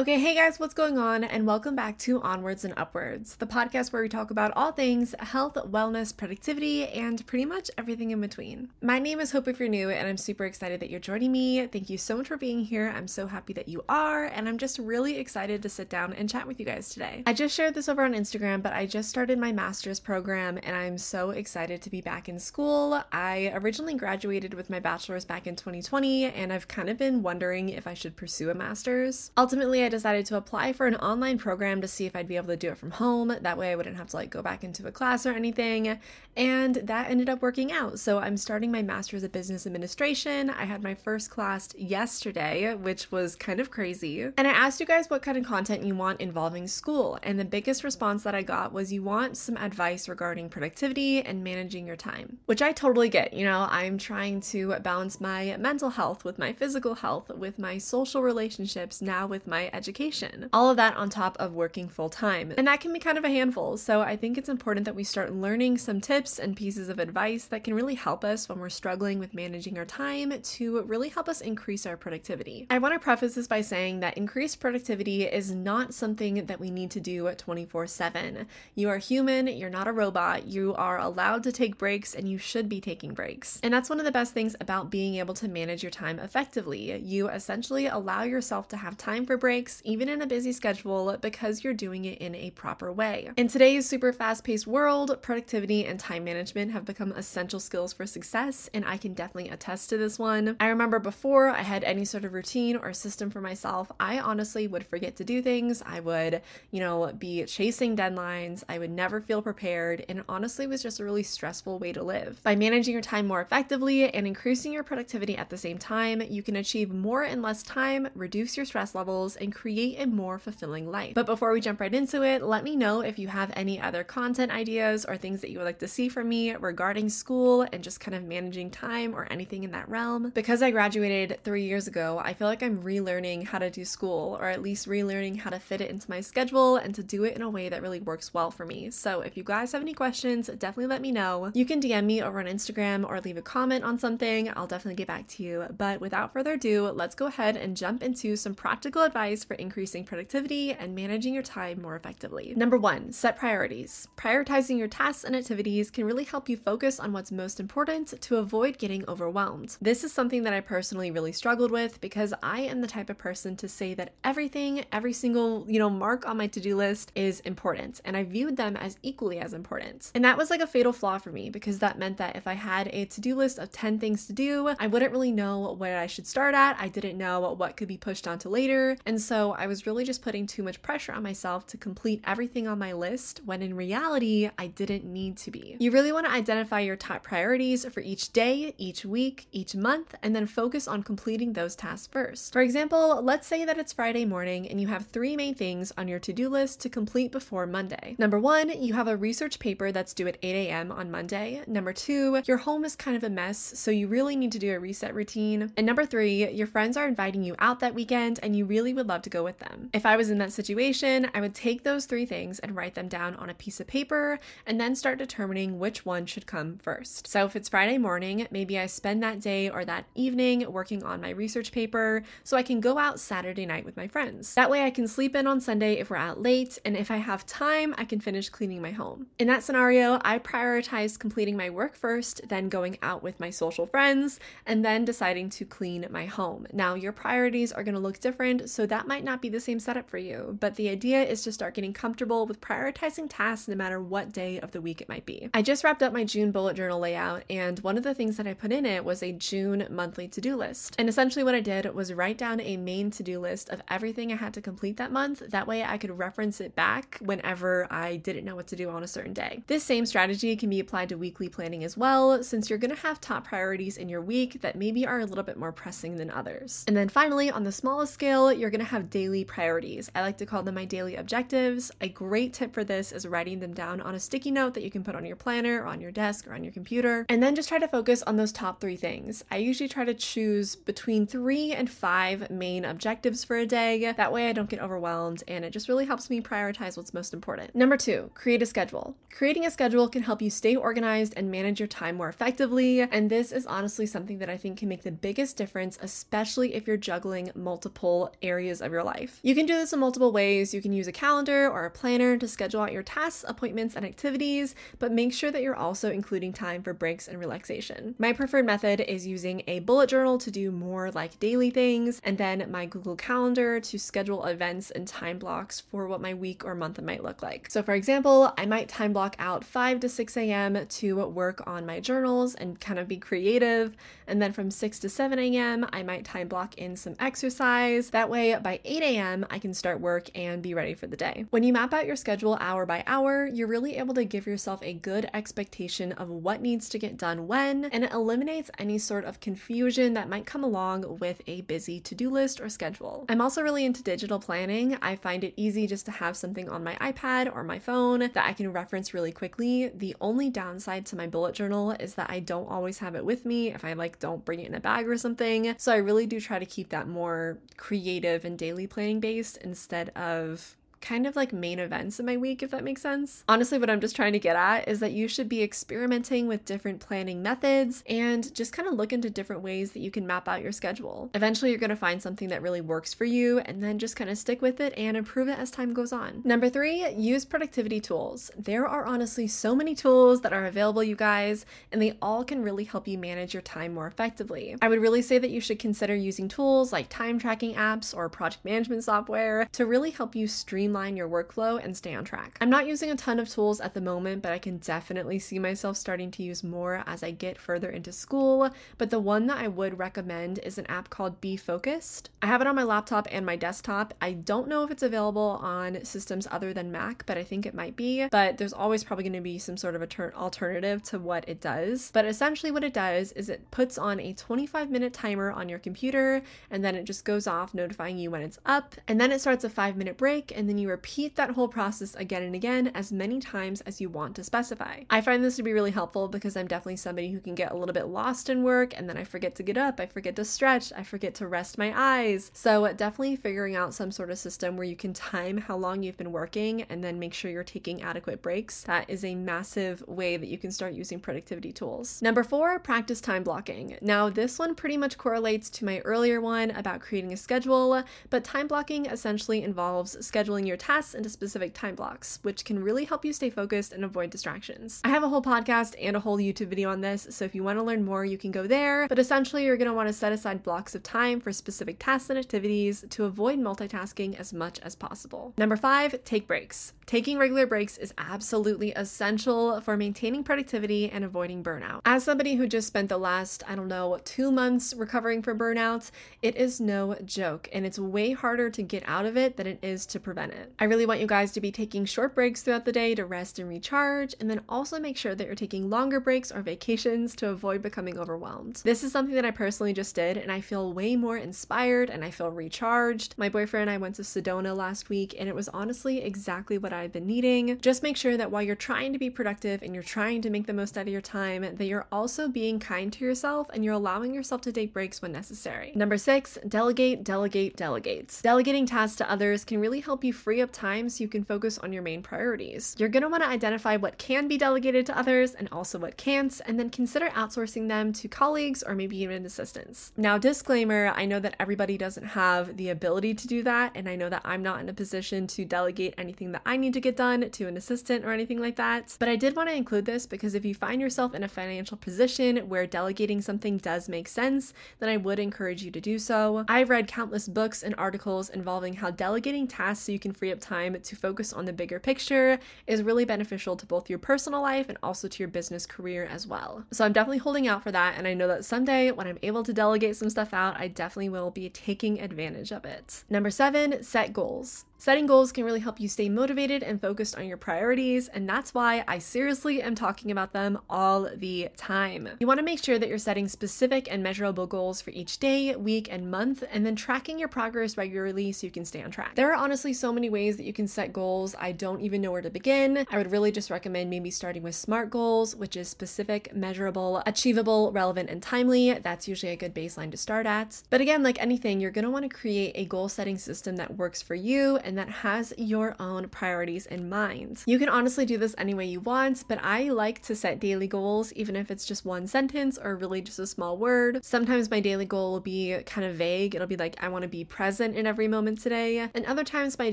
Okay, hey guys, what's going on? And welcome back to Onwards and Upwards, the podcast where we talk about all things health, wellness, productivity, and pretty much everything in between. My name is Hope if you're new, and I'm super excited that you're joining me. Thank you so much for being here. I'm so happy that you are, and I'm just really excited to sit down and chat with you guys today. I just shared this over on Instagram, but I just started my master's program, and I'm so excited to be back in school. I originally graduated with my bachelor's back in 2020, and I've kind of been wondering if I should pursue a master's. Ultimately, I decided to apply for an online program to see if I'd be able to do it from home. That way I wouldn't have to like go back into a class or anything. And that ended up working out. So I'm starting my master's of business administration. I had my first class yesterday, which was kind of crazy. And I asked you guys what kind of content you want involving school. And the biggest response that I got was you want some advice regarding productivity and managing your time, which I totally get. You know, I'm trying to balance my mental health with my physical health, with my social relationships, now with my education. All of that on top of working full time. And that can be kind of a handful. So I think it's important that we start learning some tips and pieces of advice that can really help us when we're struggling with managing our time to really help us increase our productivity. I want to preface this by saying that increased productivity is not something that we need to do 24 7. You are human, you're not a robot, you are allowed to take breaks, and you should be taking breaks. And that's one of the best things about being able to manage your time effectively. You essentially allow yourself to have time for breaks breaks, even in a busy schedule, because you're doing it in a proper way. In today's super fast paced world, productivity and time management have become essential skills for success, and I can definitely attest to this one. I remember before I had any sort of routine or system for myself, I honestly would forget to do things. I would, you know, be chasing deadlines. I would never feel prepared, and honestly was just a really stressful way to live. By managing your time more effectively and increasing your productivity at the same time, you can achieve more in less time, reduce your stress levels, and create a more fulfilling life. But before we jump right into it, let me know if you have any other content ideas or things that you would like to see from me regarding school and just kind of managing time or anything in that realm. Because I graduated three years ago, I feel like I'm relearning how to do school or at least relearning how to fit it into my schedule and to do it in a way that really works well for me. So if you guys have any questions, definitely let me know. You can DM me over on Instagram or leave a comment on something. I'll definitely get back to you. But without further ado, let's go ahead and jump into some practical advice for increasing productivity and managing your time more effectively. Number one, set priorities. Prioritizing your tasks and activities can really help you focus on what's most important to avoid getting overwhelmed. This is something that I personally really struggled with because I am the type of person to say that everything, every single, you know, mark on my to-do list is important and I viewed them as equally as important. And that was like a fatal flaw for me because that meant that if I had a to-do list of 10 things to do, I wouldn't really know where I should start at. I didn't know what could be pushed onto later. And so so I was really just putting too much pressure on myself to complete everything on my list when in reality, I didn't need to be. You really want to identify your top priorities for each day, each week, each month, and then focus on completing those tasks first. For example, let's say that it's Friday morning and you have three main things on your to do list to complete before Monday. Number one, you have a research paper that's due at 8 a.m. on Monday. Number two, your home is kind of a mess, so you really need to do a reset routine. And number three, your friends are inviting you out that weekend and you really would love love go with them. If I was in that situation, I would take those three things and write them down on a piece of paper and then start determining which one should come first. So if it's Friday morning, maybe I spend that day or that evening working on my research paper so I can go out Saturday night with my friends. That way I can sleep in on Sunday if we're out late, and if I have time, I can finish cleaning my home. In that scenario, I prioritize completing my work first, then going out with my social friends, and then deciding to clean my home. Now, your priorities are going to look different, so that might not be the same setup for you, but the idea is to start getting comfortable with prioritizing tasks no matter what day of the week it might be. I just wrapped up my June bullet journal layout, and one of the things that I put in it was a June monthly to do list. And essentially, what I did was write down a main to do list of everything I had to complete that month. That way, I could reference it back whenever I didn't know what to do on a certain day. This same strategy can be applied to weekly planning as well, since you're to have top priorities in your week that maybe are a little bit more pressing than others. And then finally, on the smallest scale, you're to have have daily priorities. I like to call them my daily objectives. A great tip for this is writing them down on a sticky note that you can put on your planner or on your desk or on your computer, and then just try to focus on those top three things. I usually try to choose between three and five main objectives for a day. That way I don't get overwhelmed and it just really helps me prioritize what's most important. Number two, create a schedule. Creating a schedule can help you stay organized and manage your time more effectively, and this is honestly something that I think can make the biggest difference, especially if you're juggling multiple areas of of your life. You can do this in multiple ways. You can use a calendar or a planner to schedule out your tasks, appointments, and activities, but make sure that you're also including time for breaks and relaxation. My preferred method is using a bullet journal to do more like daily things, and then my Google Calendar to schedule events and time blocks for what my week or month might look like. So, for example, I might time block out 5 to 6 a.m. to work on my journals and kind of be creative, and then from 6 to 7 a.m., I might time block in some exercise. That way, by 8 a.m., I can start work and be ready for the day. When you map out your schedule hour by hour, you're really able to give yourself a good expectation of what needs to get done when, and it eliminates any sort of confusion that might come along with a busy to do list or schedule. I'm also really into digital planning. I find it easy just to have something on my iPad or my phone that I can reference really quickly. The only downside to my bullet journal is that I don't always have it with me if I like don't bring it in a bag or something. So I really do try to keep that more creative and daily planning based instead of kind of like main events in my week, if that makes sense. Honestly, what I'm just trying to get at is that you should be experimenting with different planning methods and just kind of look into different ways that you can map out your schedule. Eventually, you're going to find something that really works for you and then just kind of stick with it and improve it as time goes on. Number three, use productivity tools. There are honestly so many tools that are available, you guys, and they all can really help you manage your time more effectively. I would really say that you should consider using tools like time tracking apps or project management software to really help you streamline streamline your workflow and stay on track. I'm not using a ton of tools at the moment, but I can definitely see myself starting to use more as I get further into school. But the one that I would recommend is an app called Be Focused. I have it on my laptop and my desktop. I don't know if it's available on systems other than Mac, but I think it might be. But there's always probably going to be some sort of a alternative to what it does. But essentially, what it does is it puts on a 25 minute timer on your computer and then it just goes off notifying you when it's up. And then it starts a five minute break and then you repeat that whole process again and again as many times as you want to specify. I find this to be really helpful because I'm definitely somebody who can get a little bit lost in work and then I forget to get up, I forget to stretch, I forget to rest my eyes. So, definitely figuring out some sort of system where you can time how long you've been working and then make sure you're taking adequate breaks. That is a massive way that you can start using productivity tools. Number four, practice time blocking. Now, this one pretty much correlates to my earlier one about creating a schedule, but time blocking essentially involves scheduling your tasks into specific time blocks, which can really help you stay focused and avoid distractions. I have a whole podcast and a whole YouTube video on this, so if you want to learn more, you can go there. But essentially, you're going to want to set aside blocks of time for specific tasks and activities to avoid multitasking as much as possible. Number five, take breaks. Taking regular breaks is absolutely essential for maintaining productivity and avoiding burnout. As somebody who just spent the last, I don't know, two months recovering from burnout, it is no joke, and it's way harder to get out of it than it is to prevent it. I really want you guys to be taking short breaks throughout the day to rest and recharge, and then also make sure that you're taking longer breaks or vacations to avoid becoming overwhelmed. This is something that I personally just did, and I feel way more inspired and I feel recharged. My boyfriend and I went to Sedona last week, and it was honestly exactly what I've been needing. Just make sure that while you're trying to be productive and you're trying to make the most out of your time, that you're also being kind to yourself and you're allowing yourself to take breaks when necessary. Number six, delegate, delegate, delegate. Delegating tasks to others can really help you free up time so you can focus on your main priorities. You're going to want to identify what can be delegated to others and also what can't, and then consider outsourcing them to colleagues or maybe even assistants. Now, disclaimer I know that everybody doesn't have the ability to do that, and I know that I'm not in a position to delegate anything that I need to get done to an assistant or anything like that. But I did want to include this because if you find yourself in a financial position where delegating something does make sense, then I would encourage you to do so. I've read countless books and articles involving how delegating tasks so you can free up time to focus on the bigger picture is really beneficial to both your personal life and also to your business career as well. So I'm definitely holding out for that, and I know that someday when I'm able to delegate some stuff out, I definitely will be taking advantage of it. Number seven, set goals. Setting goals can really help you stay motivated and focused on your priorities, and that's why I seriously am talking about them all the time. You want to make sure that you're setting specific and measurable goals for each day, week, and month, and then tracking your progress regularly so you can stay on track. There are honestly so many ways that you can set goals, I don't even know where to begin. I would really just recommend maybe starting with SMART goals, which is specific, measurable, achievable, relevant, and timely. That's usually a good baseline to start at. But again, like anything, you're going to want to create a goal setting system that works for you and that has your own priorities in mind. You can honestly do this any way you want, but I like to set daily goals, even if it's just one sentence or really just a small word. Sometimes my daily goal will be kind of vague. It'll be like, I want to be present in every moment today. And other times, my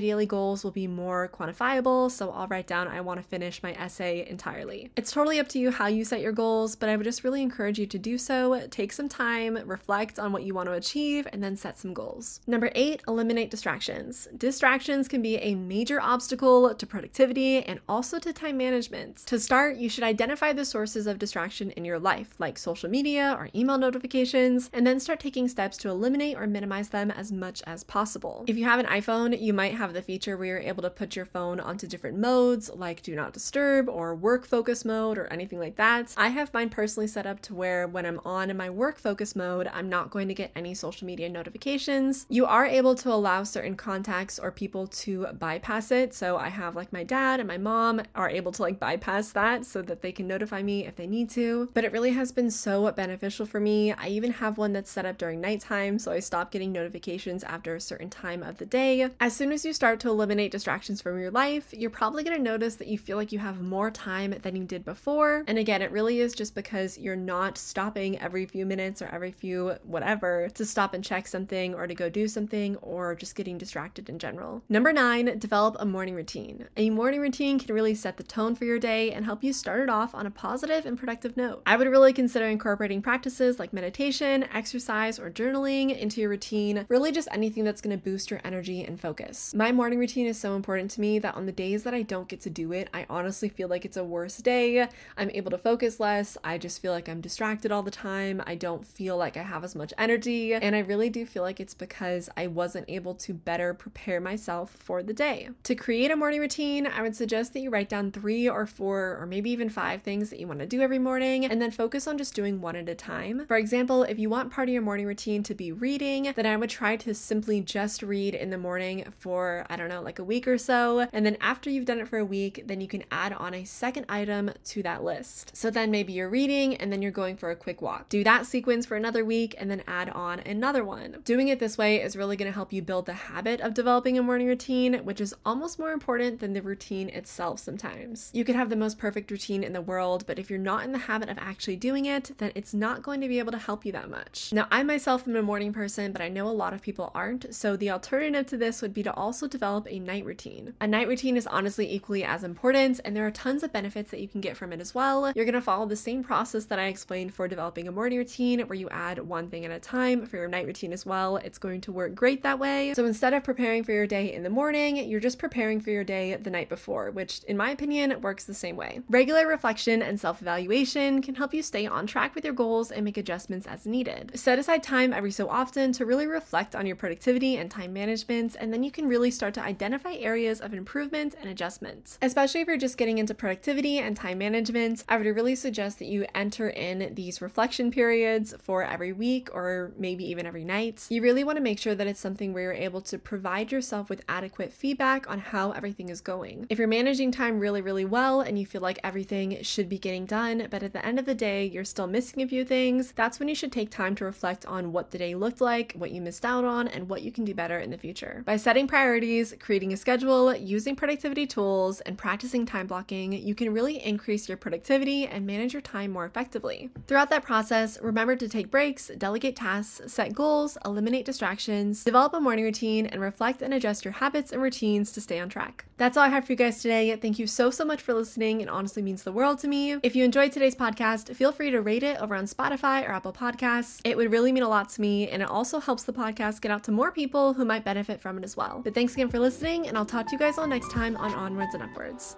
daily goals will be more quantifiable. So I'll write down, I want to finish my essay entirely. It's totally up to you how you set your goals, but I would just really encourage you to do so. Take some time, reflect on what you want to achieve, and then set some goals. Number eight, eliminate distractions. Distractions can be a major obstacle to productivity and also to time management. To start, you should identify the sources of distraction in your life, like social media or email notifications, and then start taking steps to eliminate or minimize them as much as possible. If you have an iPhone, you might have the feature where you're able to put your phone onto different modes, like do not disturb or work focus mode or anything like that. I have mine personally set up to where when I'm on in my work focus mode, I'm not going to get any social media notifications. You are able to allow certain contacts or people to bypass it. So I have like my dad and my mom are able to like bypass that so that they can notify me if they need to. But it really has been so beneficial for me. I even have one that's set up during nighttime, so I stop getting notifications after a certain time of the day. As soon as you start to eliminate distractions from your life, you're probably going to notice that you feel like you have more time than you did before. And again, it really is just because you're not stopping every few minutes or every few whatever to stop and check something or to go do something or just getting distracted in general. Number nine, develop a morning routine. A morning routine can really set the tone for your day and help you start it off on a positive and productive note. I would really consider incorporating practices like meditation, exercise, or journaling into your routine, really just anything that's to boost your energy and focus. My morning routine is so important to me that on the days that I don't get to do it, I honestly feel like it's a worse day. I'm able to focus less. I just feel like I'm distracted all the time. I don't feel like I have as much energy. And I really do feel like it's because I wasn't able to better prepare myself for the day. To create a morning routine, I would suggest that you write down three or four or maybe even five things that you want to do every morning and then focus on just doing one at a time. For example, if you want part of your morning routine to be reading, then I would try to simply just read in the morning for, I don't know, like a week or so. And then after you've done it for a week, then you can add on a second item to that list. So then maybe you're reading and then you're going for a quick walk. Do that sequence for another week and then add on another one. Doing it this way is really going to help you build the habit of developing a morning routine, which is almost more important than the routine itself sometimes. You could have the most perfect routine in the world, but if you're not in the habit of actually doing it, then it's not going to be able to help you that much. Now, I myself am a morning person, but I know a lot of people aren't, so the alternative to this would be to also develop a night routine. A night routine is honestly equally as important, and there are tons of benefits that you can get from it as well. You're gonna follow the same process that I explained for developing a morning routine, where you add one thing at a time for your night routine as well. It's going to work great that way. So instead of preparing for your day in the morning, you're just preparing for your day the night before, which in my opinion works the same way. Regular reflection and self evaluation can help you stay on track with your goals and make adjustments as needed. Set aside time every so often to really reflect on your productivity and time management, and then you can really start to identify areas of improvement and adjustment. Especially if you're just getting into productivity and time management, I would really suggest that you enter in these reflection periods for every week or maybe even every night. You really want to make sure that it's something where you're able to provide yourself with adequate feedback on how everything is going. If you're managing time really, really well and you feel like everything should be getting done, but at the end of the day, you're still missing a few things, that's when you should take time to reflect on what the day looked like, what you missed out on, and what you can do better in the future. By setting priorities, creating a schedule, using productivity tools, and practicing time blocking, you can really increase your productivity and manage your time more effectively. Throughout that process, remember to take breaks, delegate tasks, set goals, eliminate distractions, develop a morning routine, and reflect and adjust your habits and routines to stay on track. That's all I have for you guys today. Thank you so, so much for listening. It honestly means the world to me. If you enjoyed today's podcast, feel free to rate it over on Spotify or Apple Podcasts. It would really mean a lot to me, and it also helps the podcast get out to more people who might benefit from it as well. But thanks again for listening, and I'll talk to you guys all next time on Onwards and Upwards.